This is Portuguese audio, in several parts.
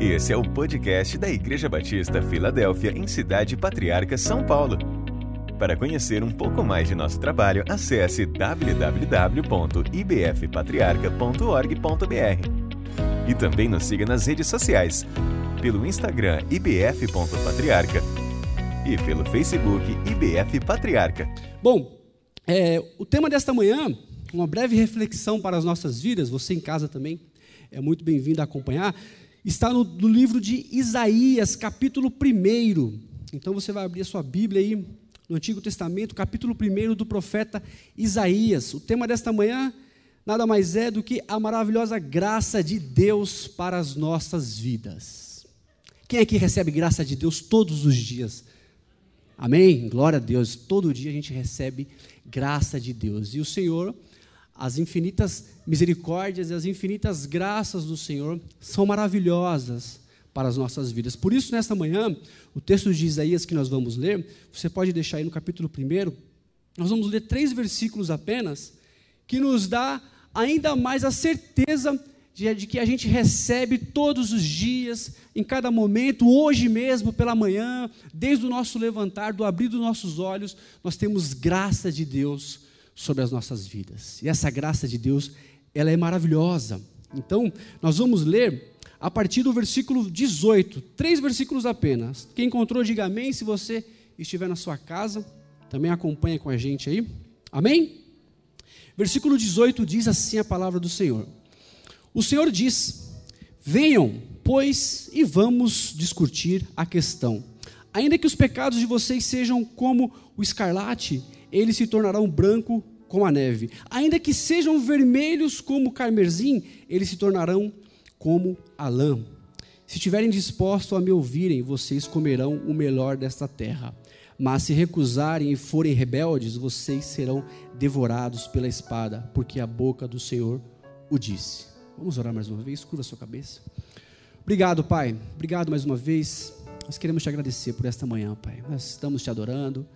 Esse é o podcast da Igreja Batista Filadélfia, em Cidade Patriarca, São Paulo. Para conhecer um pouco mais de nosso trabalho, acesse www.ibfpatriarca.org.br. E também nos siga nas redes sociais, pelo Instagram ibf.patriarca e pelo Facebook IBF Patriarca. Bom, é, o tema desta manhã, uma breve reflexão para as nossas vidas, você em casa também é muito bem-vindo a acompanhar, está no, no livro de Isaías, capítulo 1. Então você vai abrir a sua Bíblia aí, no Antigo Testamento, capítulo 1 do profeta Isaías. O tema desta manhã nada mais é do que a maravilhosa graça de Deus para as nossas vidas. Quem é que recebe graça de Deus todos os dias? Amém? Glória a Deus. Todo dia a gente recebe graça de Deus. E o Senhor as infinitas misericórdias e as infinitas graças do Senhor são maravilhosas para as nossas vidas. Por isso, nesta manhã, o texto de Isaías que nós vamos ler, você pode deixar aí no capítulo 1, nós vamos ler três versículos apenas, que nos dá ainda mais a certeza de, de que a gente recebe todos os dias, em cada momento, hoje mesmo, pela manhã, desde o nosso levantar, do abrir dos nossos olhos, nós temos graça de Deus sobre as nossas vidas. E essa graça de Deus, ela é maravilhosa. Então, nós vamos ler a partir do versículo 18, três versículos apenas. Quem encontrou, diga amém. Se você estiver na sua casa, também acompanha com a gente aí. Amém? Versículo 18 diz assim a palavra do Senhor: O Senhor diz: Venham, pois, e vamos discutir a questão. Ainda que os pecados de vocês sejam como o escarlate, eles se tornarão branco como a neve. Ainda que sejam vermelhos como o carmesim, eles se tornarão como a lã. Se estiverem dispostos a me ouvirem, vocês comerão o melhor desta terra. Mas se recusarem e forem rebeldes, vocês serão devorados pela espada, porque a boca do Senhor o disse. Vamos orar mais uma vez, curva a sua cabeça. Obrigado, Pai. Obrigado mais uma vez. Nós queremos te agradecer por esta manhã, Pai. Nós estamos te adorando,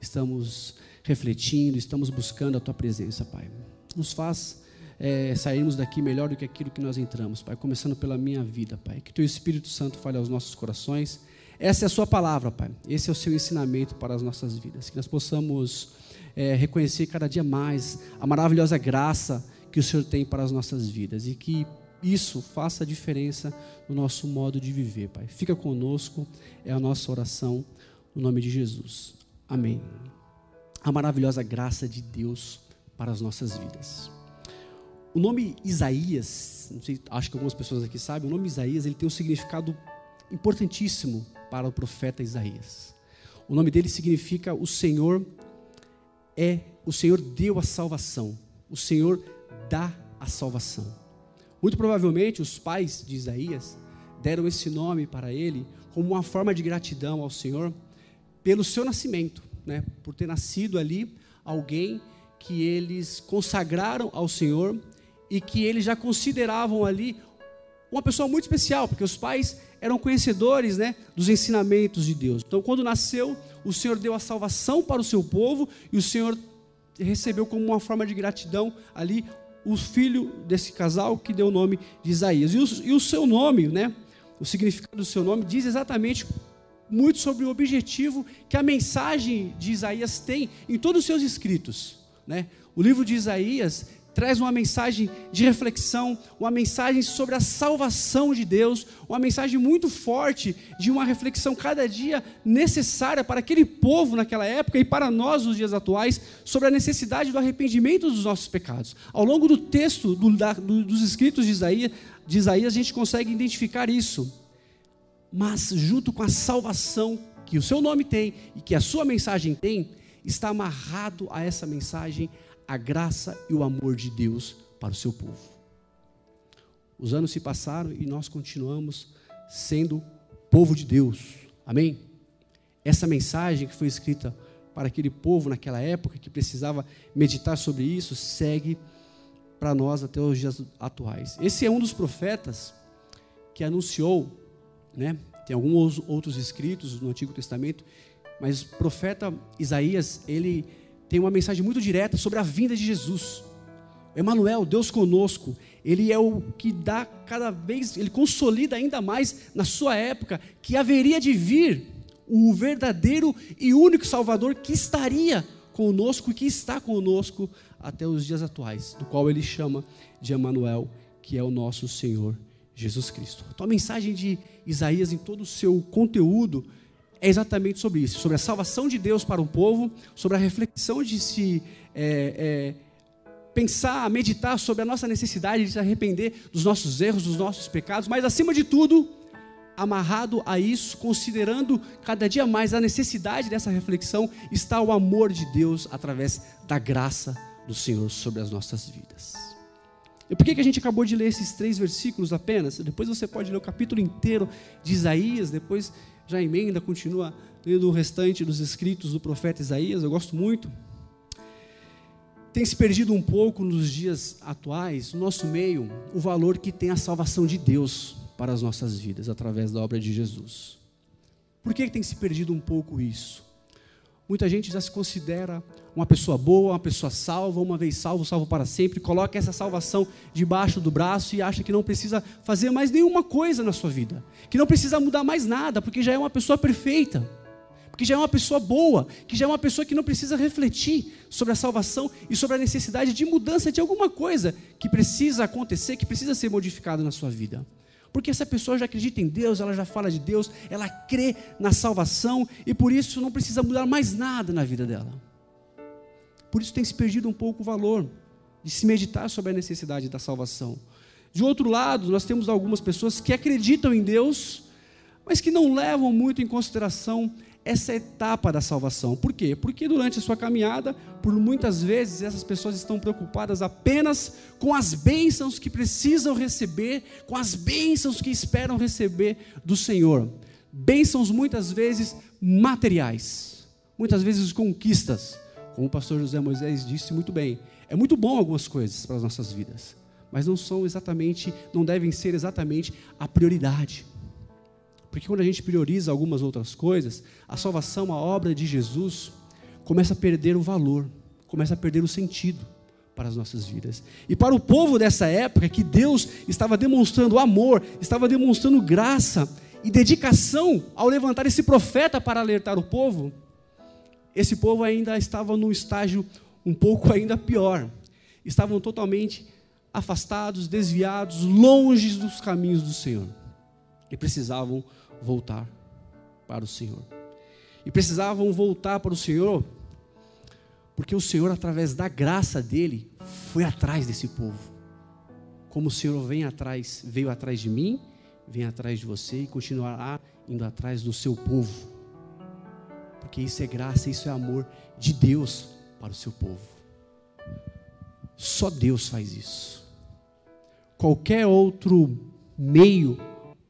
estamos refletindo, estamos buscando a Tua presença, Pai. Nos faz é, sairmos daqui melhor do que aquilo que nós entramos, Pai. Começando pela minha vida, Pai. Que Teu Espírito Santo fale aos nossos corações. Essa é a Sua palavra, Pai. Esse é o Seu ensinamento para as nossas vidas. Que nós possamos é, reconhecer cada dia mais a maravilhosa graça que o Senhor tem para as nossas vidas e que isso faça a diferença no nosso modo de viver, Pai. Fica conosco, é a nossa oração, no nome de Jesus. Amém a maravilhosa graça de Deus para as nossas vidas. O nome Isaías, não sei, acho que algumas pessoas aqui sabem, o nome Isaías ele tem um significado importantíssimo para o profeta Isaías. O nome dele significa o Senhor é, o Senhor deu a salvação, o Senhor dá a salvação. Muito provavelmente os pais de Isaías deram esse nome para ele como uma forma de gratidão ao Senhor pelo seu nascimento né, por ter nascido ali alguém que eles consagraram ao Senhor e que eles já consideravam ali uma pessoa muito especial, porque os pais eram conhecedores né, dos ensinamentos de Deus. Então, quando nasceu, o Senhor deu a salvação para o seu povo e o Senhor recebeu como uma forma de gratidão ali o filho desse casal que deu o nome de Isaías. E o, e o seu nome, né, o significado do seu nome, diz exatamente muito sobre o objetivo que a mensagem de Isaías tem em todos os seus escritos. Né? O livro de Isaías traz uma mensagem de reflexão, uma mensagem sobre a salvação de Deus, uma mensagem muito forte de uma reflexão cada dia necessária para aquele povo naquela época e para nós nos dias atuais sobre a necessidade do arrependimento dos nossos pecados. Ao longo do texto do, da, do, dos escritos de Isaías, de Isaías, a gente consegue identificar isso mas junto com a salvação que o seu nome tem e que a sua mensagem tem, está amarrado a essa mensagem a graça e o amor de Deus para o seu povo. Os anos se passaram e nós continuamos sendo povo de Deus. Amém? Essa mensagem que foi escrita para aquele povo naquela época que precisava meditar sobre isso, segue para nós até os dias atuais. Esse é um dos profetas que anunciou né? Tem alguns outros escritos no Antigo Testamento, mas o profeta Isaías, ele tem uma mensagem muito direta sobre a vinda de Jesus. Emanuel, Deus conosco, Ele é o que dá cada vez, ele consolida ainda mais na sua época que haveria de vir o verdadeiro e único Salvador que estaria conosco e que está conosco até os dias atuais, do qual ele chama de Emanuel, que é o nosso Senhor Jesus Cristo. Então a mensagem de Isaías em todo o seu conteúdo é exatamente sobre isso, sobre a salvação de Deus para o povo, sobre a reflexão de se é, é, pensar, meditar sobre a nossa necessidade de se arrepender dos nossos erros, dos nossos pecados, mas acima de tudo, amarrado a isso, considerando cada dia mais a necessidade dessa reflexão, está o amor de Deus através da graça do Senhor sobre as nossas vidas. E por que, que a gente acabou de ler esses três versículos apenas? Depois você pode ler o capítulo inteiro de Isaías, depois já emenda, continua lendo o restante dos escritos do profeta Isaías, eu gosto muito. Tem se perdido um pouco nos dias atuais, no nosso meio, o valor que tem a salvação de Deus para as nossas vidas através da obra de Jesus. Por que tem se perdido um pouco isso? Muita gente já se considera uma pessoa boa, uma pessoa salva, uma vez salvo, salvo para sempre, coloca essa salvação debaixo do braço e acha que não precisa fazer mais nenhuma coisa na sua vida, que não precisa mudar mais nada, porque já é uma pessoa perfeita, porque já é uma pessoa boa, que já é uma pessoa que não precisa refletir sobre a salvação e sobre a necessidade de mudança de alguma coisa que precisa acontecer, que precisa ser modificada na sua vida. Porque essa pessoa já acredita em Deus, ela já fala de Deus, ela crê na salvação e por isso não precisa mudar mais nada na vida dela. Por isso tem se perdido um pouco o valor de se meditar sobre a necessidade da salvação. De outro lado, nós temos algumas pessoas que acreditam em Deus, mas que não levam muito em consideração essa etapa da salvação. Por quê? Porque durante a sua caminhada, por muitas vezes essas pessoas estão preocupadas apenas com as bênçãos que precisam receber, com as bênçãos que esperam receber do Senhor. Bênçãos muitas vezes materiais, muitas vezes conquistas. Como o pastor José Moisés disse muito bem, é muito bom algumas coisas para as nossas vidas, mas não são exatamente, não devem ser exatamente a prioridade. Porque quando a gente prioriza algumas outras coisas, a salvação, a obra de Jesus, começa a perder o valor, começa a perder o sentido para as nossas vidas. E para o povo dessa época, que Deus estava demonstrando amor, estava demonstrando graça e dedicação ao levantar esse profeta para alertar o povo, esse povo ainda estava num estágio um pouco ainda pior. Estavam totalmente afastados, desviados, longe dos caminhos do Senhor. E precisavam voltar para o Senhor. E precisavam voltar para o Senhor, porque o Senhor, através da graça dele, foi atrás desse povo. Como o Senhor vem atrás, veio atrás de mim, vem atrás de você e continuará indo atrás do seu povo. Porque isso é graça, isso é amor de Deus para o seu povo. Só Deus faz isso. Qualquer outro meio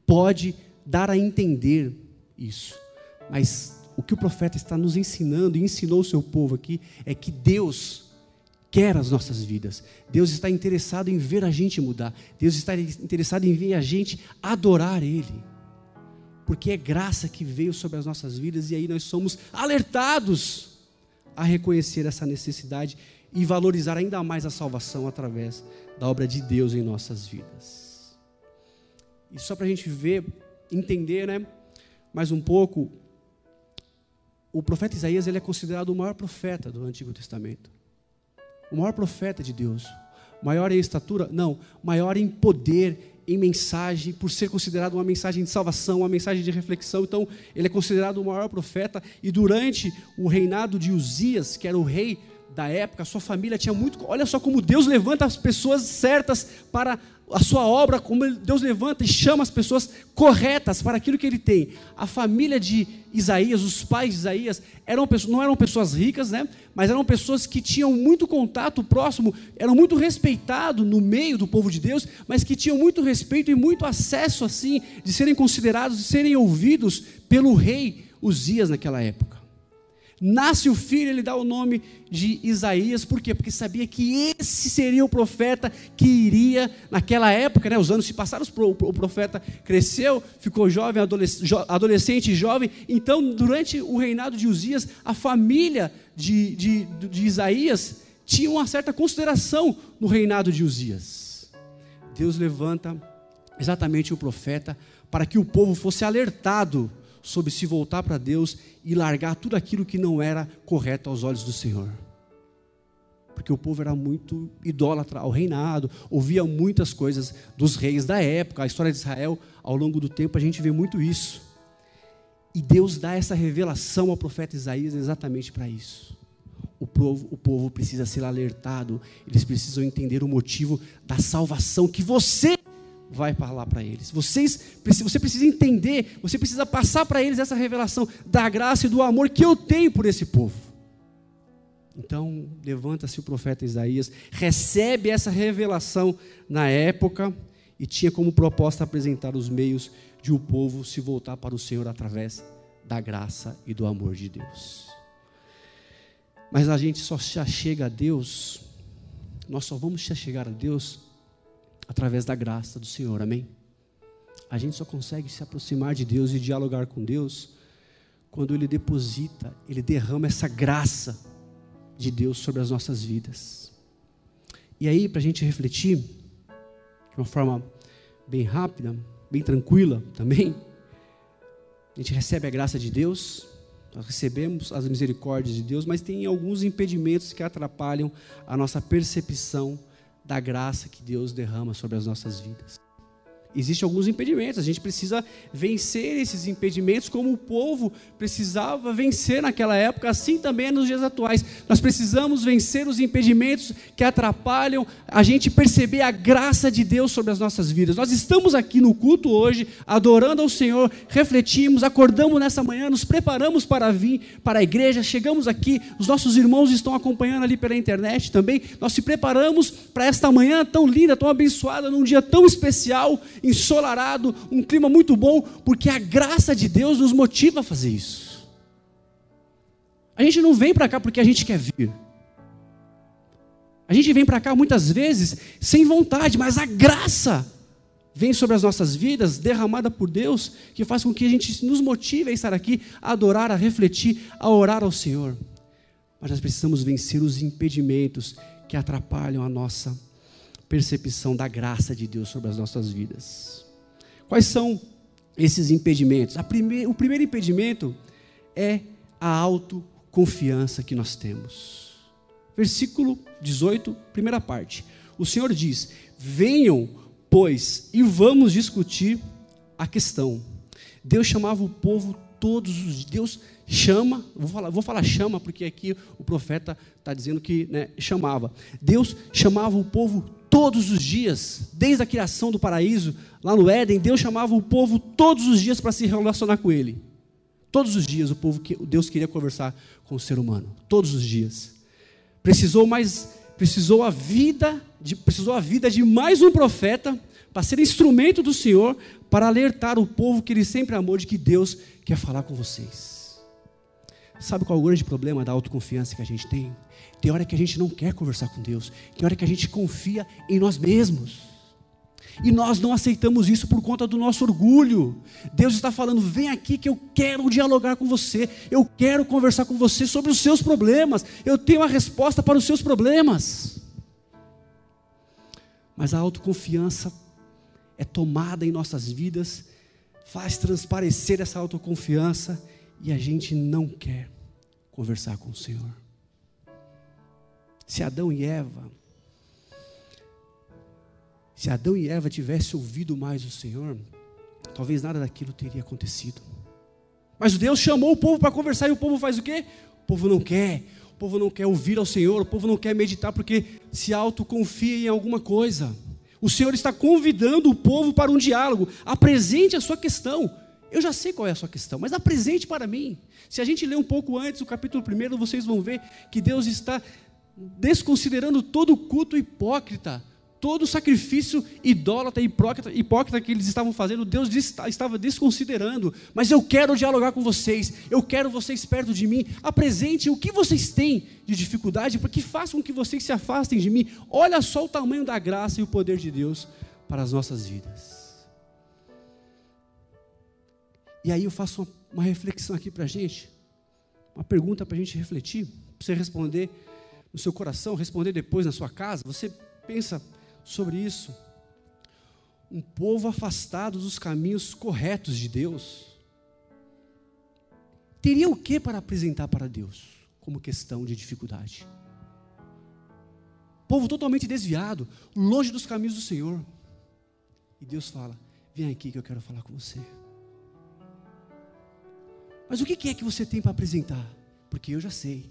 pode dar a entender isso. Mas o que o profeta está nos ensinando e ensinou o seu povo aqui é que Deus quer as nossas vidas. Deus está interessado em ver a gente mudar. Deus está interessado em ver a gente adorar Ele. Porque é graça que veio sobre as nossas vidas e aí nós somos alertados a reconhecer essa necessidade e valorizar ainda mais a salvação através da obra de Deus em nossas vidas. E só para a gente ver entender, né, mais um pouco, o profeta Isaías ele é considerado o maior profeta do Antigo Testamento. O maior profeta de Deus. Maior em estatura? Não, maior em poder, em mensagem, por ser considerado uma mensagem de salvação, uma mensagem de reflexão. Então, ele é considerado o maior profeta. E durante o reinado de Uzias, que era o rei da época, sua família tinha muito. Olha só como Deus levanta as pessoas certas para a sua obra, como Deus levanta e chama as pessoas corretas para aquilo que ele tem. A família de Isaías, os pais de Isaías, eram pessoas, não eram pessoas ricas, né? mas eram pessoas que tinham muito contato próximo, eram muito respeitados no meio do povo de Deus, mas que tinham muito respeito e muito acesso assim, de serem considerados, de serem ouvidos pelo rei Uzias naquela época. Nasce o filho, ele dá o nome de Isaías, por quê? Porque sabia que esse seria o profeta que iria, naquela época, né, os anos se passaram, o profeta cresceu, ficou jovem, adolescente jovem, então, durante o reinado de Uzias, a família de, de, de Isaías tinha uma certa consideração no reinado de Uzias. Deus levanta exatamente o profeta para que o povo fosse alertado sobre se voltar para Deus e largar tudo aquilo que não era correto aos olhos do Senhor. Porque o povo era muito idólatra ao reinado, ouvia muitas coisas dos reis da época, a história de Israel, ao longo do tempo, a gente vê muito isso. E Deus dá essa revelação ao profeta Isaías exatamente para isso. O povo, o povo precisa ser alertado, eles precisam entender o motivo da salvação que você vai falar para eles. Vocês, você precisa entender, você precisa passar para eles essa revelação da graça e do amor que eu tenho por esse povo. Então, levanta-se o profeta Isaías, recebe essa revelação na época e tinha como proposta apresentar os meios de o povo se voltar para o Senhor através da graça e do amor de Deus. Mas a gente só se achega a Deus, nós só vamos chegar a Deus através da graça do Senhor, amém? A gente só consegue se aproximar de Deus e dialogar com Deus quando Ele deposita, Ele derrama essa graça de Deus sobre as nossas vidas. E aí, para a gente refletir, de uma forma bem rápida, bem tranquila também, a gente recebe a graça de Deus, nós recebemos as misericórdias de Deus, mas tem alguns impedimentos que atrapalham a nossa percepção da graça que Deus derrama sobre as nossas vidas. Existem alguns impedimentos, a gente precisa vencer esses impedimentos, como o povo precisava vencer naquela época, assim também é nos dias atuais. Nós precisamos vencer os impedimentos que atrapalham a gente perceber a graça de Deus sobre as nossas vidas. Nós estamos aqui no culto hoje, adorando ao Senhor, refletimos, acordamos nessa manhã, nos preparamos para vir para a igreja, chegamos aqui, os nossos irmãos estão acompanhando ali pela internet também. Nós se preparamos para esta manhã tão linda, tão abençoada, num dia tão especial ensolarado, um clima muito bom, porque a graça de Deus nos motiva a fazer isso. A gente não vem para cá porque a gente quer vir. A gente vem para cá muitas vezes sem vontade, mas a graça vem sobre as nossas vidas, derramada por Deus, que faz com que a gente nos motive a estar aqui, a adorar, a refletir, a orar ao Senhor. Mas nós precisamos vencer os impedimentos que atrapalham a nossa percepção da graça de Deus sobre as nossas vidas. Quais são esses impedimentos? Prime... o primeiro impedimento é a autoconfiança que nós temos. Versículo 18, primeira parte. O Senhor diz: Venham, pois, e vamos discutir a questão. Deus chamava o povo todos os Deus chama, vou falar, vou falar chama porque aqui o profeta está dizendo que né, chamava. Deus chamava o povo todos os dias, desde a criação do paraíso, lá no Éden, Deus chamava o povo todos os dias para se relacionar com Ele. Todos os dias o povo, Deus queria conversar com o ser humano. Todos os dias. Precisou mais, precisou a vida, de, precisou a vida de mais um profeta para ser instrumento do Senhor para alertar o povo que Ele sempre amou de que Deus quer falar com vocês. Sabe qual é o grande problema da autoconfiança que a gente tem? Tem hora que a gente não quer conversar com Deus, tem hora que a gente confia em nós mesmos. E nós não aceitamos isso por conta do nosso orgulho. Deus está falando: vem aqui que eu quero dialogar com você, eu quero conversar com você sobre os seus problemas, eu tenho a resposta para os seus problemas. Mas a autoconfiança é tomada em nossas vidas, faz transparecer essa autoconfiança e a gente não quer conversar com o Senhor. Se Adão e Eva, se Adão e Eva tivessem ouvido mais o Senhor, talvez nada daquilo teria acontecido. Mas Deus chamou o povo para conversar e o povo faz o quê? O povo não quer, o povo não quer ouvir ao Senhor, o povo não quer meditar porque se autoconfia em alguma coisa. O Senhor está convidando o povo para um diálogo. Apresente a sua questão. Eu já sei qual é a sua questão, mas apresente para mim. Se a gente ler um pouco antes o capítulo 1, vocês vão ver que Deus está desconsiderando todo o culto hipócrita, todo o sacrifício idólatra e hipócrita, que eles estavam fazendo, Deus estava desconsiderando. Mas eu quero dialogar com vocês, eu quero vocês perto de mim. Apresente o que vocês têm de dificuldade, para que façam com que vocês se afastem de mim. Olha só o tamanho da graça e o poder de Deus para as nossas vidas. E aí eu faço uma, reflexão aqui para a gente, uma pergunta para a gente refletir, para você responder no seu coração, responder depois na sua casa, você pensa sobre isso. um povo afastado dos caminhos corretos de Deus, teria o que para apresentar para Deus como questão de dificuldade? Povo totalmente desviado, longe dos caminhos do Senhor. E Deus fala: Vem aqui que eu quero falar com você. Mas o que é que você tem para apresentar? Porque eu já sei.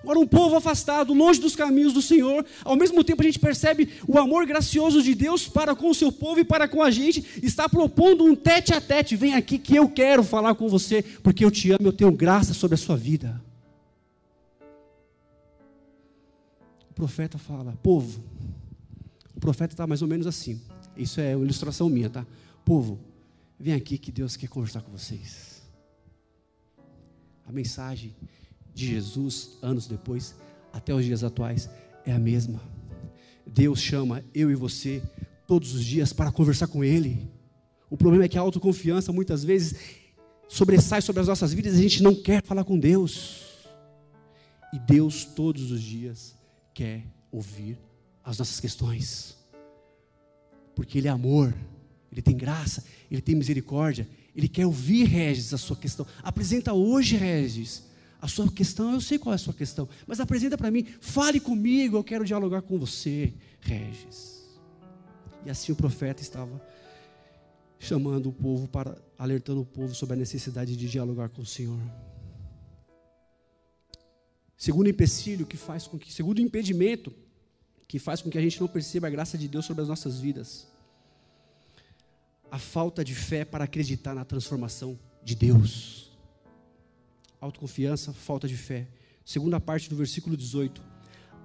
Agora, um povo afastado, longe dos caminhos do Senhor, ao mesmo tempo a gente percebe o amor gracioso de Deus para com o seu povo e para com a gente, está propondo um tete a tete: vem aqui que eu quero falar com você, porque eu te amo, eu tenho graça sobre a sua vida. O profeta fala: povo, o profeta está mais ou menos assim, isso é uma ilustração minha, tá? Povo, vem aqui que Deus quer conversar com vocês. A mensagem de Jesus, anos depois, até os dias atuais, é a mesma. Deus chama eu e você todos os dias para conversar com Ele. O problema é que a autoconfiança muitas vezes sobressai sobre as nossas vidas e a gente não quer falar com Deus. E Deus todos os dias quer ouvir as nossas questões. Porque Ele é amor, Ele tem graça, Ele tem misericórdia, Ele quer ouvir, Regis, a sua questão. Apresenta hoje, Regis, a sua questão, eu sei qual é a sua questão, mas apresenta para mim, fale comigo, eu quero dialogar com você, Regis. E assim o profeta estava chamando o povo para alertando o povo sobre a necessidade de dialogar com o Senhor. Segundo empecilho que faz com que, segundo impedimento que faz com que a gente não perceba a graça de Deus sobre as nossas vidas, a falta de fé para acreditar na transformação de Deus autoconfiança, falta de fé. Segunda parte do versículo 18.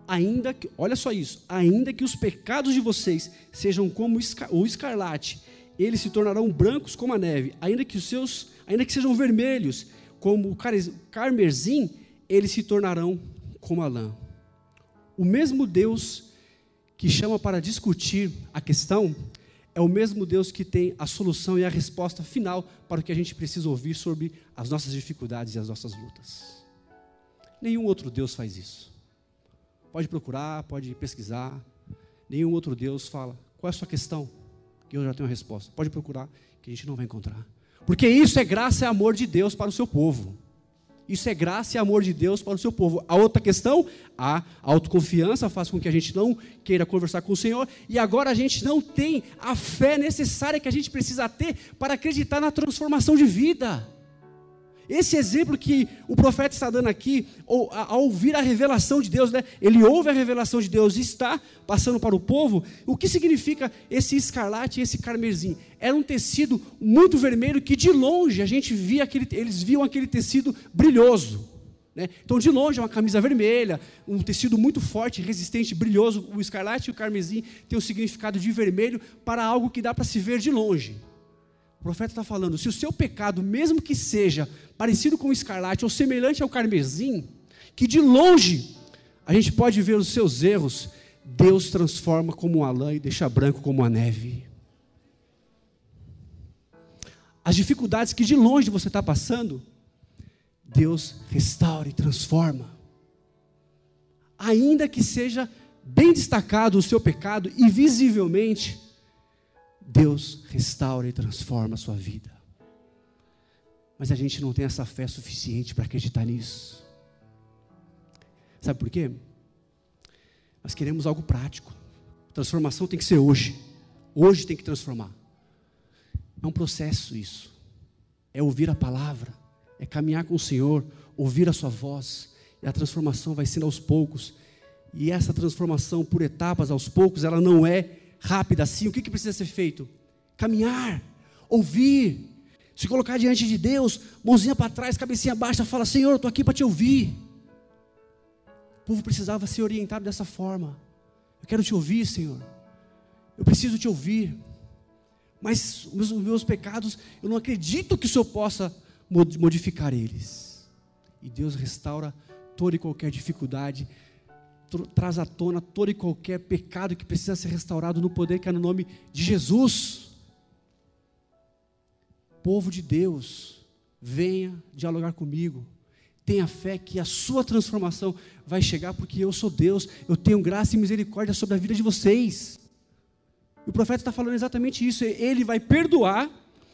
Ainda que, olha só isso, ainda que os pecados de vocês sejam como o escarlate, eles se tornarão brancos como a neve, ainda que os seus, ainda que sejam vermelhos, como o carmesim, eles se tornarão como a lã. O mesmo Deus que chama para discutir a questão é o mesmo Deus que tem a solução e a resposta final para o que a gente precisa ouvir sobre as nossas dificuldades e as nossas lutas. Nenhum outro Deus faz isso. Pode procurar, pode pesquisar. Nenhum outro Deus fala: qual é a sua questão? Que eu já tenho a resposta. Pode procurar, que a gente não vai encontrar. Porque isso é graça e amor de Deus para o seu povo. Isso é graça e amor de Deus para o seu povo. A outra questão, a autoconfiança faz com que a gente não queira conversar com o Senhor e agora a gente não tem a fé necessária que a gente precisa ter para acreditar na transformação de vida. Esse exemplo que o profeta está dando aqui, ao ouvir a revelação de Deus, né? ele ouve a revelação de Deus e está passando para o povo, o que significa esse escarlate e esse carmesim? Era um tecido muito vermelho que de longe a gente via aquele, eles viam aquele tecido brilhoso. Né? Então, de longe, é uma camisa vermelha, um tecido muito forte, resistente, brilhoso. O escarlate e o carmesim têm o significado de vermelho para algo que dá para se ver de longe. Profeta está falando: se o seu pecado, mesmo que seja parecido com o escarlate ou semelhante ao carmesim, que de longe a gente pode ver os seus erros, Deus transforma como uma lã e deixa branco como a neve. As dificuldades que de longe você está passando, Deus restaura e transforma. Ainda que seja bem destacado o seu pecado e visivelmente, Deus restaura e transforma a sua vida. Mas a gente não tem essa fé suficiente para acreditar nisso. Sabe por quê? Nós queremos algo prático. Transformação tem que ser hoje. Hoje tem que transformar. É um processo isso. É ouvir a palavra, é caminhar com o Senhor, ouvir a sua voz, e a transformação vai sendo aos poucos. E essa transformação por etapas, aos poucos, ela não é rápida assim. O que, que precisa ser feito? Caminhar, ouvir, se colocar diante de Deus, mãozinha para trás, cabecinha baixa, fala: Senhor, eu estou aqui para te ouvir. O povo precisava ser orientado dessa forma. Eu quero te ouvir, Senhor. Eu preciso te ouvir. Mas os meus, pecados, eu não acredito que o Senhor possa modificar eles. E Deus restaura toda e qualquer dificuldade, traz à tona todo e qualquer pecado que precisa ser restaurado no poder que é no nome de Jesus povo de Deus, venha dialogar comigo. Tenha fé que a sua transformação vai chegar, porque eu sou Deus, eu tenho graça e misericórdia sobre a vida de vocês. E o profeta está falando exatamente isso. Ele vai perdoar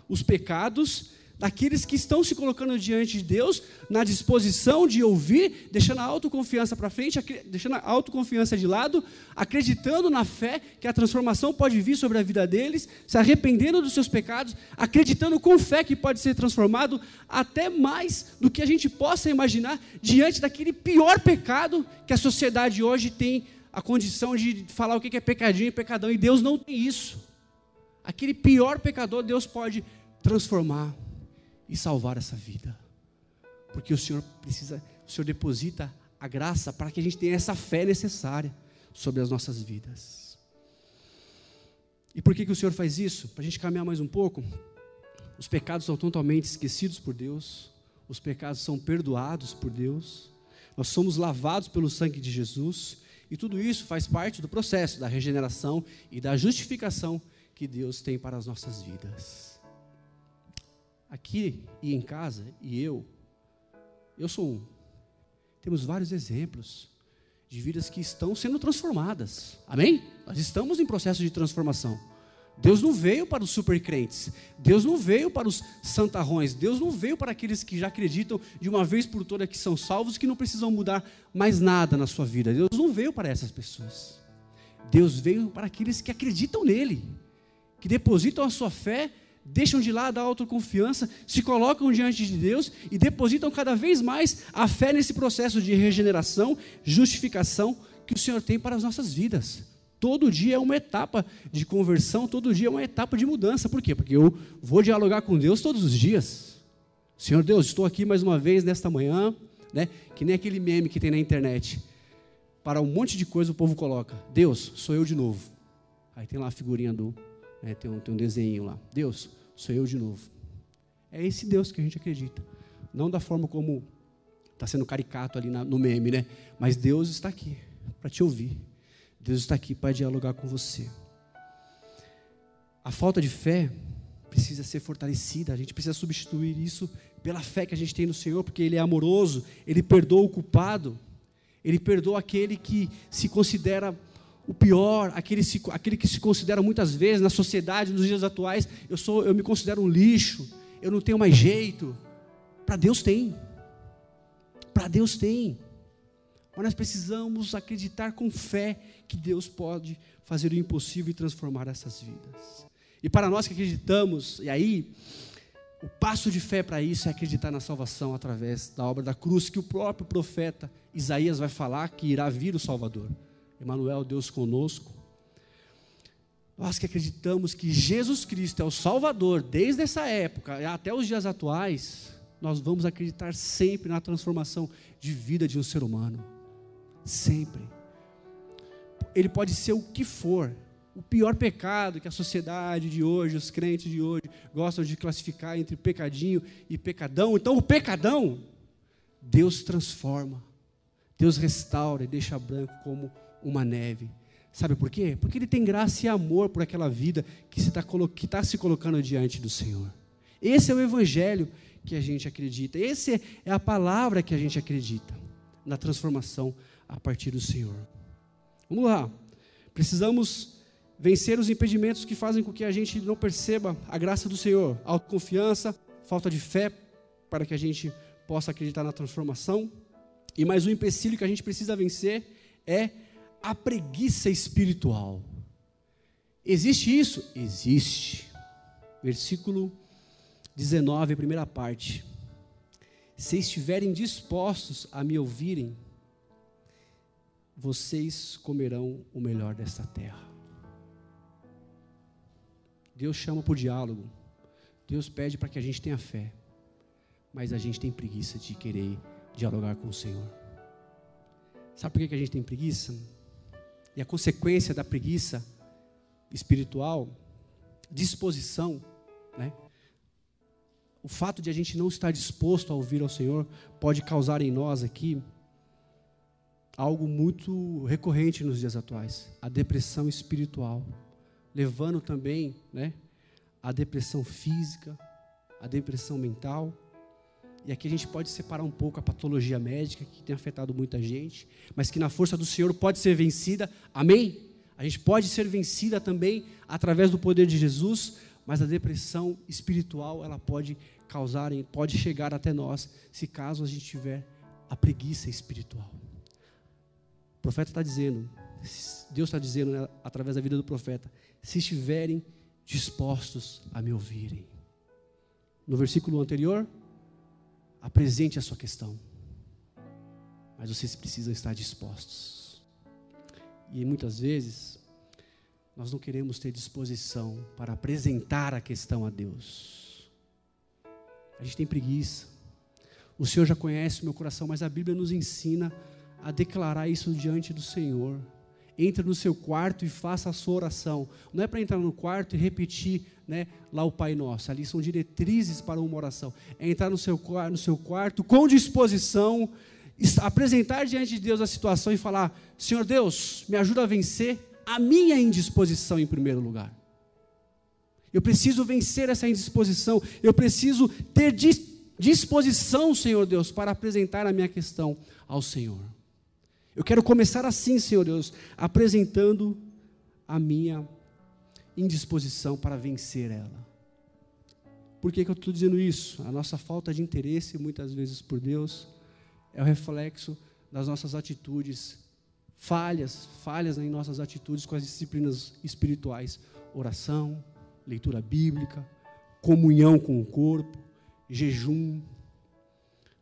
os pecados daqueles que estão se colocando diante de Deus, na disposição de ouvir, deixando a autoconfiança para frente, deixando a autoconfiança de lado, acreditando na fé que a transformação pode vir sobre a vida deles, se arrependendo dos seus pecados, acreditando com fé que pode ser transformado até mais do que a gente possa imaginar diante daquele pior pecado que a sociedade hoje tem a condição de falar o que é pecadinho e pecadão, e Deus não tem isso. Aquele pior pecador, Deus pode transformar e salvar essa vida. Porque o Senhor precisa, o Senhor deposita a graça para que a gente tenha essa fé necessária sobre as nossas vidas. E por que, que o Senhor faz isso? Para a gente caminhar mais um pouco. Os pecados são totalmente esquecidos por Deus, os pecados são perdoados por Deus, nós somos lavados pelo sangue de Jesus, e tudo isso faz parte do processo da regeneração e da justificação que Deus tem para as nossas vidas aqui e em casa, e eu, eu sou um. Temos vários exemplos de vidas que estão sendo transformadas. Amém? Nós estamos em processo de transformação. Deus não veio para os supercrentes, Deus não veio para os santarrões, Deus não veio para aqueles que já acreditam de uma vez por toda que são salvos, que não precisam mudar mais nada na sua vida. Deus não veio para essas pessoas. Deus veio para aqueles que acreditam nele, que depositam a sua fé deixam de lado a autoconfiança, se colocam diante de Deus e depositam cada vez mais a fé nesse processo de regeneração, justificação que o Senhor tem para as nossas vidas. Todo dia é uma etapa de conversão, todo dia é uma etapa de mudança. Por quê? Porque eu vou dialogar com Deus todos os dias. Senhor Deus, estou aqui mais uma vez nesta manhã, né? Que nem aquele meme que tem na internet. Para um monte de coisa o povo coloca: Deus, sou eu de novo. Aí tem lá a figurinha do é, tem, um, tem um desenho lá. Deus, sou eu de novo. É esse Deus que a gente acredita. Não da forma como está sendo caricato ali na, no meme, né? Mas Deus está aqui para te ouvir. Deus está aqui para dialogar com você. A falta de fé precisa ser fortalecida. A gente precisa substituir isso pela fé que a gente tem no Senhor, porque Ele é amoroso, Ele perdoa o culpado, Ele perdoa aquele que se considera o pior, aquele, se, aquele que se considera muitas vezes na sociedade, nos dias atuais, eu sou, eu me considero um lixo, eu não tenho mais jeito. Para Deus tem. Para Deus tem. Mas nós precisamos acreditar com fé que Deus pode fazer o impossível e transformar essas vidas. E para nós que acreditamos, e aí, o passo de fé para isso é acreditar na salvação através da obra da cruz, que o próprio profeta Isaías vai falar que irá vir o Salvador. Emmanuel, Deus conosco. Nós que acreditamos que Jesus Cristo é o Salvador, desde essa época até os dias atuais, nós vamos acreditar sempre na transformação de vida de um ser humano. Sempre. Ele pode ser o que for, o pior pecado que a sociedade de hoje, os crentes de hoje, gostam de classificar entre pecadinho e pecadão. Então, o pecadão, Deus transforma, Deus restaura e deixa branco como uma neve. Sabe por quê? Porque ele tem graça e amor por aquela vida que está tá se colocando diante do Senhor. Esse é o evangelho que a gente acredita. Essa é a palavra que a gente acredita na transformação a partir do Senhor. Vamos lá. Precisamos vencer os impedimentos que fazem com que a gente não perceba a graça do Senhor. Autoconfiança, falta de fé para que a gente possa acreditar na transformação. E mais um empecilho que a gente precisa vencer é a preguiça espiritual. Existe isso? Existe. Versículo 19, primeira parte. Se estiverem dispostos a me ouvirem, vocês comerão o melhor desta terra. Deus chama por diálogo. Deus pede para que a gente tenha fé. Mas a gente tem preguiça de querer dialogar com o Senhor. Sabe por que a gente tem preguiça? E a consequência da preguiça espiritual, disposição, né? O fato de a gente não estar disposto a ouvir ao Senhor pode causar em nós aqui algo muito recorrente nos dias atuais, a depressão espiritual, levando também, né, a depressão física, a depressão mental e aqui a gente pode separar um pouco a patologia médica que tem afetado muita gente, mas que na força do Senhor pode ser vencida. Amém? A gente pode ser vencida também através do poder de Jesus, mas a depressão espiritual, ela pode causar, pode chegar até nós, se caso a gente tiver a preguiça espiritual. O profeta está dizendo, Deus está dizendo né, através da vida do profeta, se estiverem dispostos a me ouvirem. No versículo anterior, apresente a sua questão, mas vocês precisam estar dispostos. E muitas vezes, nós não queremos ter disposição para apresentar a questão a Deus. A gente tem preguiça. O Senhor já conhece o meu coração, mas a Bíblia nos ensina a declarar isso diante do Senhor. Entre no seu quarto e faça a sua oração. Não é para entrar no quarto e repetir né, lá o Pai Nosso. Ali são diretrizes para uma oração. É entrar no seu, no seu quarto com disposição, apresentar diante de Deus a situação e falar: Senhor Deus, me ajuda a vencer a minha indisposição em primeiro lugar. Eu preciso vencer essa indisposição. Eu preciso ter disposição, Senhor Deus, para apresentar a minha questão ao Senhor. Eu quero começar assim, Senhor Deus, apresentando a minha indisposição para vencer ela. Por que, que eu estou dizendo isso? A nossa falta de interesse, muitas vezes, por Deus, é o reflexo das nossas atitudes falhas, falhas em nossas atitudes com as disciplinas espirituais: oração, leitura bíblica, comunhão com o corpo, jejum,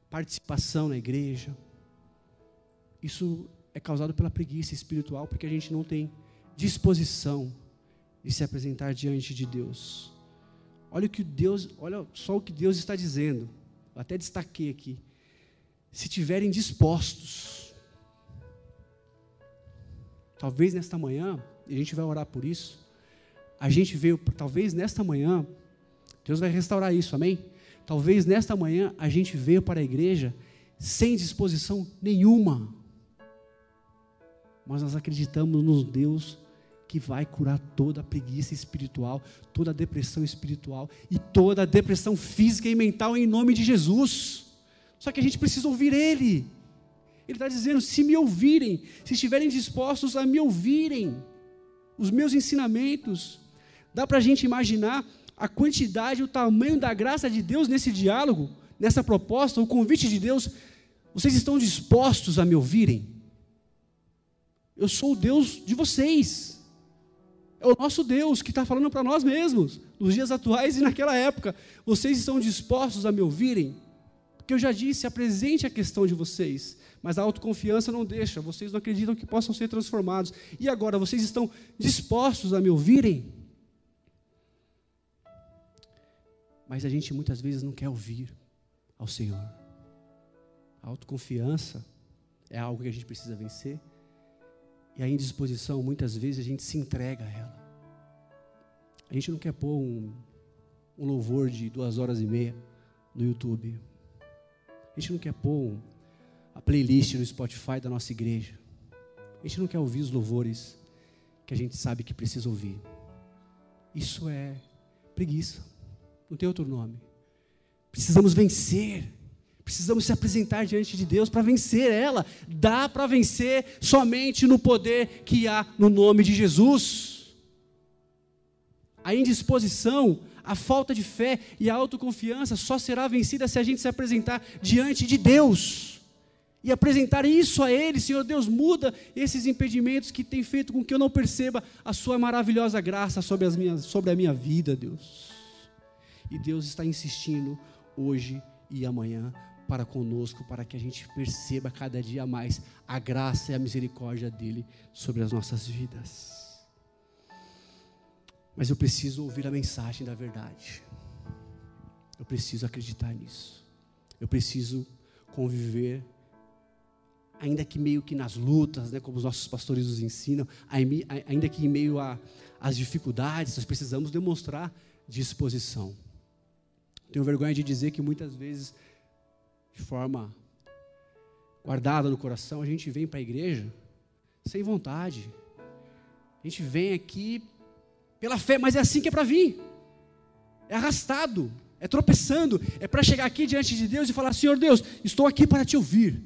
participação na igreja. Isso é causado pela preguiça espiritual, porque a gente não tem disposição de se apresentar diante de Deus. Olha o que Deus, olha só o que Deus está dizendo. Eu até destaquei aqui. Se tiverem dispostos. Talvez nesta manhã, e a gente vai orar por isso. A gente veio, talvez nesta manhã, Deus vai restaurar isso, amém? Talvez nesta manhã a gente veio para a igreja sem disposição nenhuma mas nós acreditamos no Deus que vai curar toda a preguiça espiritual, toda a depressão espiritual e toda a depressão física e mental em nome de Jesus. Só que a gente precisa ouvir Ele. Ele está dizendo: se me ouvirem, se estiverem dispostos a me ouvirem, os meus ensinamentos, dá para a gente imaginar a quantidade, o tamanho da graça de Deus nesse diálogo, nessa proposta, o convite de Deus. Vocês estão dispostos a me ouvirem? Eu sou o Deus de vocês. É o nosso Deus que está falando para nós mesmos, nos dias atuais e naquela época. Vocês estão dispostos a me ouvirem? Porque eu já disse, apresente a questão de vocês, mas a autoconfiança não deixa, vocês não acreditam que possam ser transformados. E agora, vocês estão dispostos a me ouvirem? Mas a gente muitas vezes não quer ouvir ao Senhor. A autoconfiança é algo que a gente precisa vencer. E a indisposição, muitas vezes, a gente se entrega a ela. A gente não quer pôr um, um louvor de duas horas e meia no YouTube. A gente não quer pôr um, a playlist no Spotify da nossa igreja. A gente não quer ouvir os louvores que a gente sabe que precisa ouvir. Isso é preguiça. Não tem outro nome. Precisamos vencer Precisamos se apresentar diante de Deus para vencer ela. Dá para vencer somente no poder que há no nome de Jesus. A indisposição, a falta de fé e a autoconfiança só será vencida se a gente se apresentar diante de Deus e apresentar isso a Ele, Senhor Deus, muda esses impedimentos que tem feito com que eu não perceba a Sua maravilhosa graça sobre, as minhas, sobre a minha vida, Deus. E Deus está insistindo hoje e amanhã para conosco, para que a gente perceba cada dia mais a graça e a misericórdia dele sobre as nossas vidas. Mas eu preciso ouvir a mensagem da verdade. Eu preciso acreditar nisso. Eu preciso conviver, ainda que meio que nas lutas, né, como os nossos pastores nos ensinam, ainda que em meio às dificuldades, nós precisamos demonstrar disposição. Tenho vergonha de dizer que muitas vezes de forma guardada no coração, a gente vem para a igreja sem vontade. A gente vem aqui pela fé, mas é assim que é para vir. É arrastado, é tropeçando, é para chegar aqui diante de Deus e falar: Senhor Deus, estou aqui para te ouvir.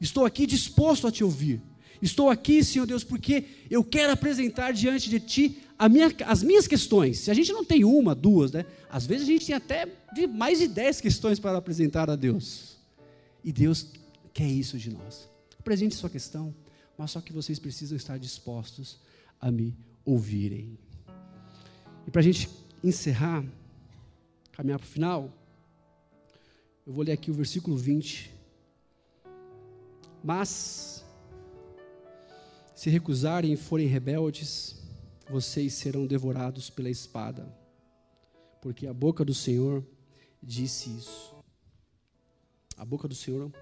Estou aqui disposto a te ouvir. Estou aqui, Senhor Deus, porque eu quero apresentar diante de Ti minha, as minhas questões. Se a gente não tem uma, duas, né? Às vezes a gente tem até mais de dez questões para apresentar a Deus. E Deus quer isso de nós. Apresente sua questão, mas só que vocês precisam estar dispostos a me ouvirem. E para a gente encerrar, caminhar para o final, eu vou ler aqui o versículo 20. Mas, se recusarem e forem rebeldes, vocês serão devorados pela espada, porque a boca do Senhor disse isso. A boca do Senhor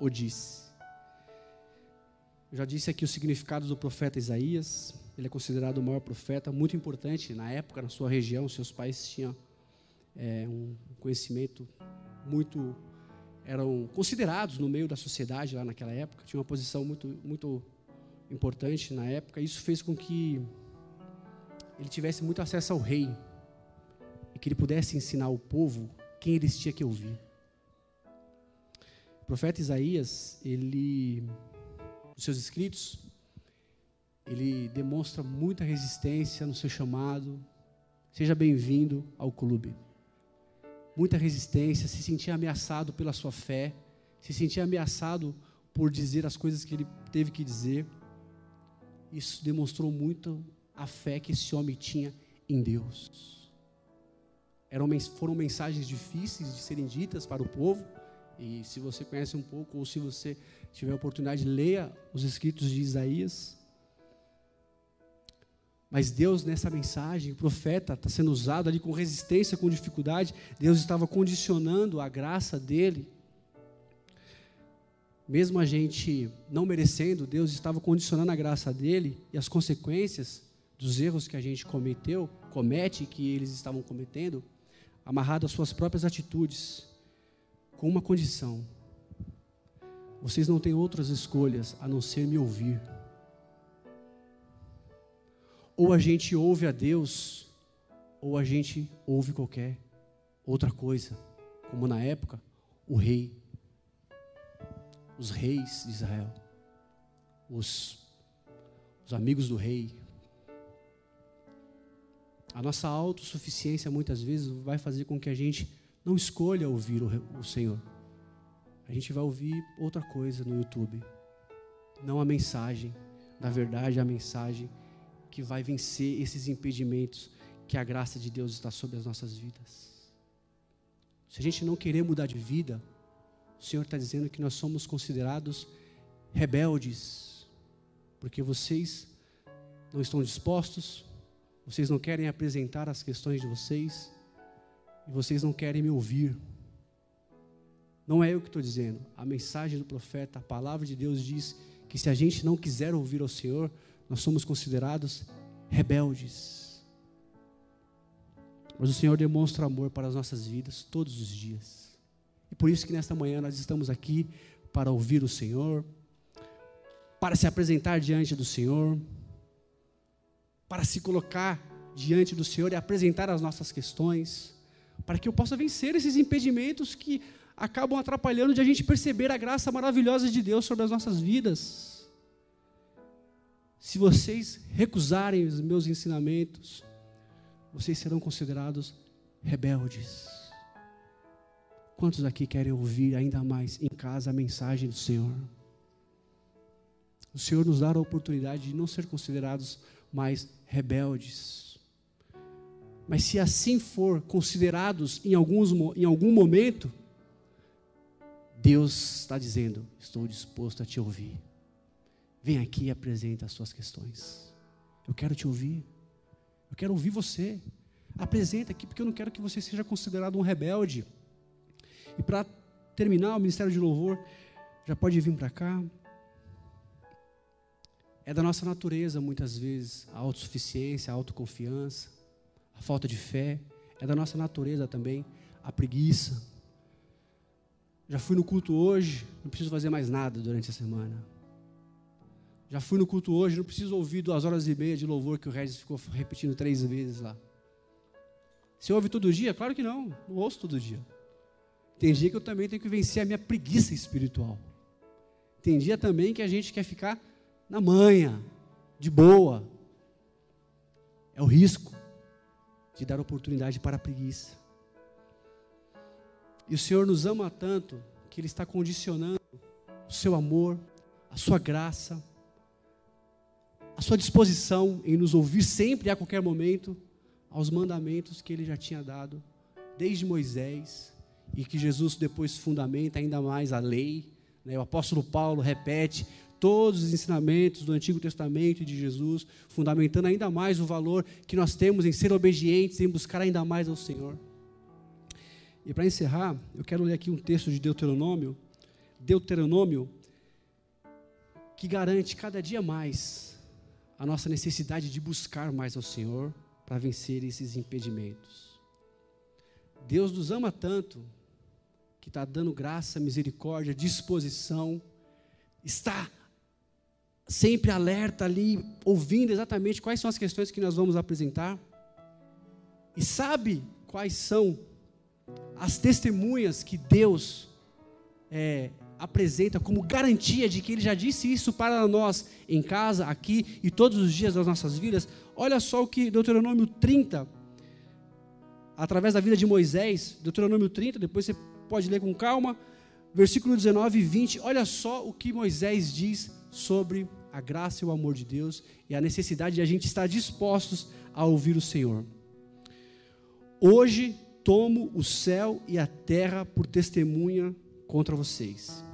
o disse. Eu já disse aqui o significado do profeta Isaías. Ele é considerado o maior profeta, muito importante na época, na sua região. Seus pais tinham é, um conhecimento muito. eram considerados no meio da sociedade lá naquela época. Tinha uma posição muito, muito importante na época. Isso fez com que ele tivesse muito acesso ao rei e que ele pudesse ensinar o povo quem eles tinham que ouvir. O profeta Isaías, ele, nos seus escritos, ele demonstra muita resistência no seu chamado. Seja bem-vindo ao clube. Muita resistência, se sentia ameaçado pela sua fé, se sentia ameaçado por dizer as coisas que ele teve que dizer. Isso demonstrou muito a fé que esse homem tinha em Deus. Eram, foram mensagens difíceis de serem ditas para o povo, e se você conhece um pouco, ou se você tiver a oportunidade, leia os escritos de Isaías. Mas Deus, nessa mensagem, o profeta está sendo usado ali com resistência, com dificuldade. Deus estava condicionando a graça dele. Mesmo a gente não merecendo, Deus estava condicionando a graça dele e as consequências dos erros que a gente cometeu, comete, que eles estavam cometendo, amarrado às suas próprias atitudes, com uma condição: vocês não têm outras escolhas a não ser me ouvir. Ou a gente ouve a Deus, ou a gente ouve qualquer outra coisa, como na época o rei, os reis de Israel, os, os amigos do rei, a nossa autossuficiência muitas vezes vai fazer com que a gente não escolha ouvir o, o Senhor. A gente vai ouvir outra coisa no YouTube. Não a mensagem. Na verdade, a mensagem que vai vencer esses impedimentos que a graça de Deus está sobre as nossas vidas. Se a gente não querer mudar de vida, o Senhor está dizendo que nós somos considerados rebeldes, porque vocês não estão dispostos, vocês não querem apresentar as questões de vocês e vocês não querem me ouvir. Não é eu que estou dizendo. A mensagem do profeta, a palavra de Deus diz que se a gente não quiser ouvir ao Senhor, nós somos considerados rebeldes. Mas o Senhor demonstra amor para as nossas vidas todos os dias. E por isso que nesta manhã nós estamos aqui para ouvir o Senhor, para se apresentar diante do Senhor para se colocar diante do Senhor e apresentar as nossas questões, para que eu possa vencer esses impedimentos que acabam atrapalhando de a gente perceber a graça maravilhosa de Deus sobre as nossas vidas. Se vocês recusarem os meus ensinamentos, vocês serão considerados rebeldes. Quantos aqui querem ouvir ainda mais em casa a mensagem do Senhor? O Senhor nos dá a oportunidade de não ser considerados mais rebeldes. Mas se assim for considerados em, alguns, em algum momento, Deus está dizendo: Estou disposto a te ouvir. Vem aqui e apresenta as suas questões. Eu quero te ouvir. Eu quero ouvir você. Apresenta aqui, porque eu não quero que você seja considerado um rebelde. E para terminar, o ministério de louvor já pode vir para cá. É da nossa natureza, muitas vezes, a autossuficiência, a autoconfiança, a falta de fé. É da nossa natureza também a preguiça. Já fui no culto hoje, não preciso fazer mais nada durante a semana. Já fui no culto hoje, não preciso ouvir duas horas e meia de louvor que o Regis ficou repetindo três vezes lá. Você ouve todo dia? Claro que não, não ouço todo dia. Tem dia que eu também tenho que vencer a minha preguiça espiritual. Tem dia também que a gente quer ficar na manha, de boa. É o risco de dar oportunidade para a preguiça. E o Senhor nos ama tanto que Ele está condicionando o seu amor, a sua graça, a sua disposição em nos ouvir sempre e a qualquer momento aos mandamentos que Ele já tinha dado desde Moisés e que Jesus depois fundamenta ainda mais a lei. Né? O apóstolo Paulo repete todos os ensinamentos do Antigo Testamento e de Jesus, fundamentando ainda mais o valor que nós temos em ser obedientes, em buscar ainda mais ao Senhor. E para encerrar, eu quero ler aqui um texto de Deuteronômio, Deuteronômio, que garante cada dia mais a nossa necessidade de buscar mais ao Senhor para vencer esses impedimentos. Deus nos ama tanto que está dando graça, misericórdia, disposição, está sempre alerta ali, ouvindo exatamente quais são as questões que nós vamos apresentar, e sabe quais são as testemunhas que Deus é, apresenta como garantia de que Ele já disse isso para nós em casa, aqui e todos os dias das nossas vidas. Olha só o que Deuteronômio 30, através da vida de Moisés, Deuteronômio 30, depois você pode ler com calma, versículo 19 e 20, olha só o que Moisés diz sobre a graça e o amor de Deus e a necessidade de a gente estar dispostos a ouvir o Senhor. Hoje tomo o céu e a terra por testemunha contra vocês,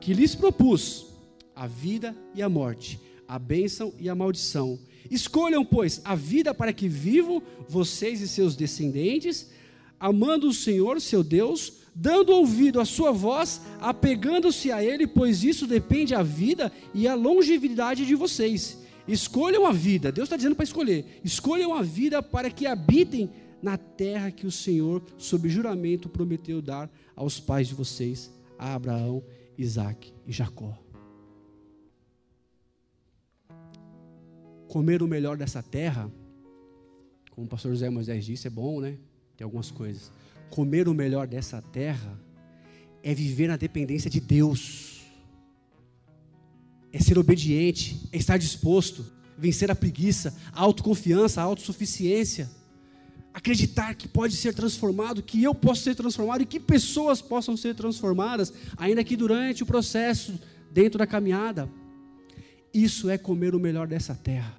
que lhes propus a vida e a morte, a bênção e a maldição. Escolham, pois, a vida para que vivam vocês e seus descendentes, amando o Senhor, seu Deus, dando ouvido à sua voz, apegando-se a Ele, pois isso depende a vida e a longevidade de vocês. Escolham a vida, Deus está dizendo para escolher. Escolham a vida para que habitem na terra que o Senhor, sob juramento, prometeu dar aos pais de vocês, a Abraão, Isaac e Jacó. Comer o melhor dessa terra, como o pastor José Moisés disse, é bom, né? Tem algumas coisas comer o melhor dessa terra é viver na dependência de Deus, é ser obediente, é estar disposto, vencer a preguiça, a autoconfiança, a autossuficiência, acreditar que pode ser transformado, que eu posso ser transformado e que pessoas possam ser transformadas, ainda que durante o processo, dentro da caminhada. Isso é comer o melhor dessa terra.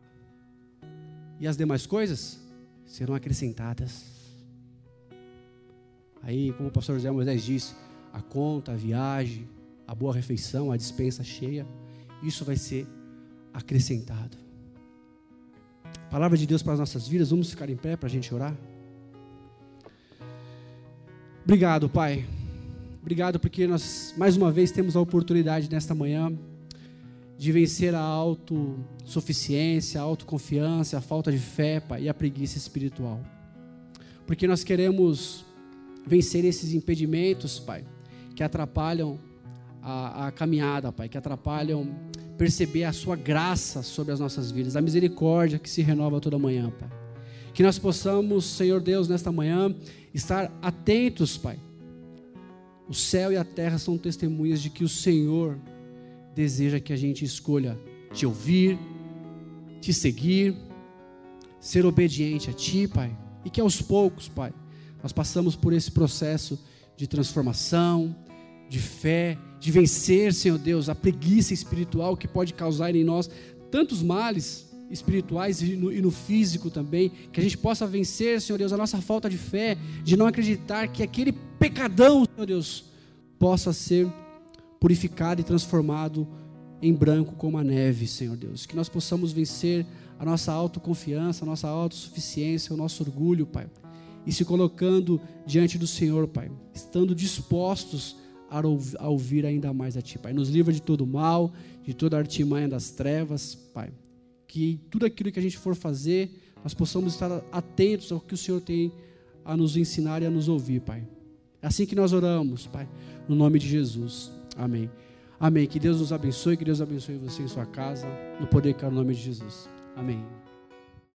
E as demais coisas serão acrescentadas. Aí, como o pastor José Moisés disse, a conta, a viagem, a boa refeição, a dispensa cheia, isso vai ser acrescentado. Palavra de Deus para as nossas vidas, vamos ficar em pé para a gente orar? Obrigado, Pai. Obrigado porque nós, mais uma vez, temos a oportunidade nesta manhã de vencer a autossuficiência, a autoconfiança, a falta de fé, Pai, e a preguiça espiritual. Porque nós queremos vencer esses impedimentos, Pai, que atrapalham a, a, caminhada, Pai, que atrapalham perceber a Sua graça sobre as nossas vidas, a misericórdia que se renova toda manhã, Pai. Que nós possamos, Senhor Deus, nesta manhã, estar atentos, Pai. O céu e a terra são testemunhas de que o Senhor deseja que a gente escolha te ouvir, te seguir, ser obediente a Ti, Pai. E que aos poucos, Pai, nós passamos por esse processo de transformação, de fé, de vencer, Senhor Deus, a preguiça espiritual que pode causar em nós tantos males espirituais e no, e no, físico também, que a gente possa vencer, Senhor Deus, a nossa falta de fé, de não acreditar que aquele pecadão, Senhor Deus, possa ser purificado e transformado em branco como a neve, Senhor Deus. Que nós possamos vencer a nossa autoconfiança, a nossa autossuficiência, o nosso orgulho, Pai e se colocando diante do Senhor, Pai, estando dispostos a ouvir ainda mais a Ti, Pai. Nos livra de todo mal, de toda artimanha das trevas, Pai. Que tudo aquilo que a gente for fazer, nós possamos estar atentos ao que o Senhor tem a nos ensinar e a nos ouvir, Pai. É assim que nós oramos, Pai, no nome de Jesus. Amém. Amém. Que Deus nos abençoe, que Deus abençoe você em sua casa, no poder que é o nome de Jesus. Amém.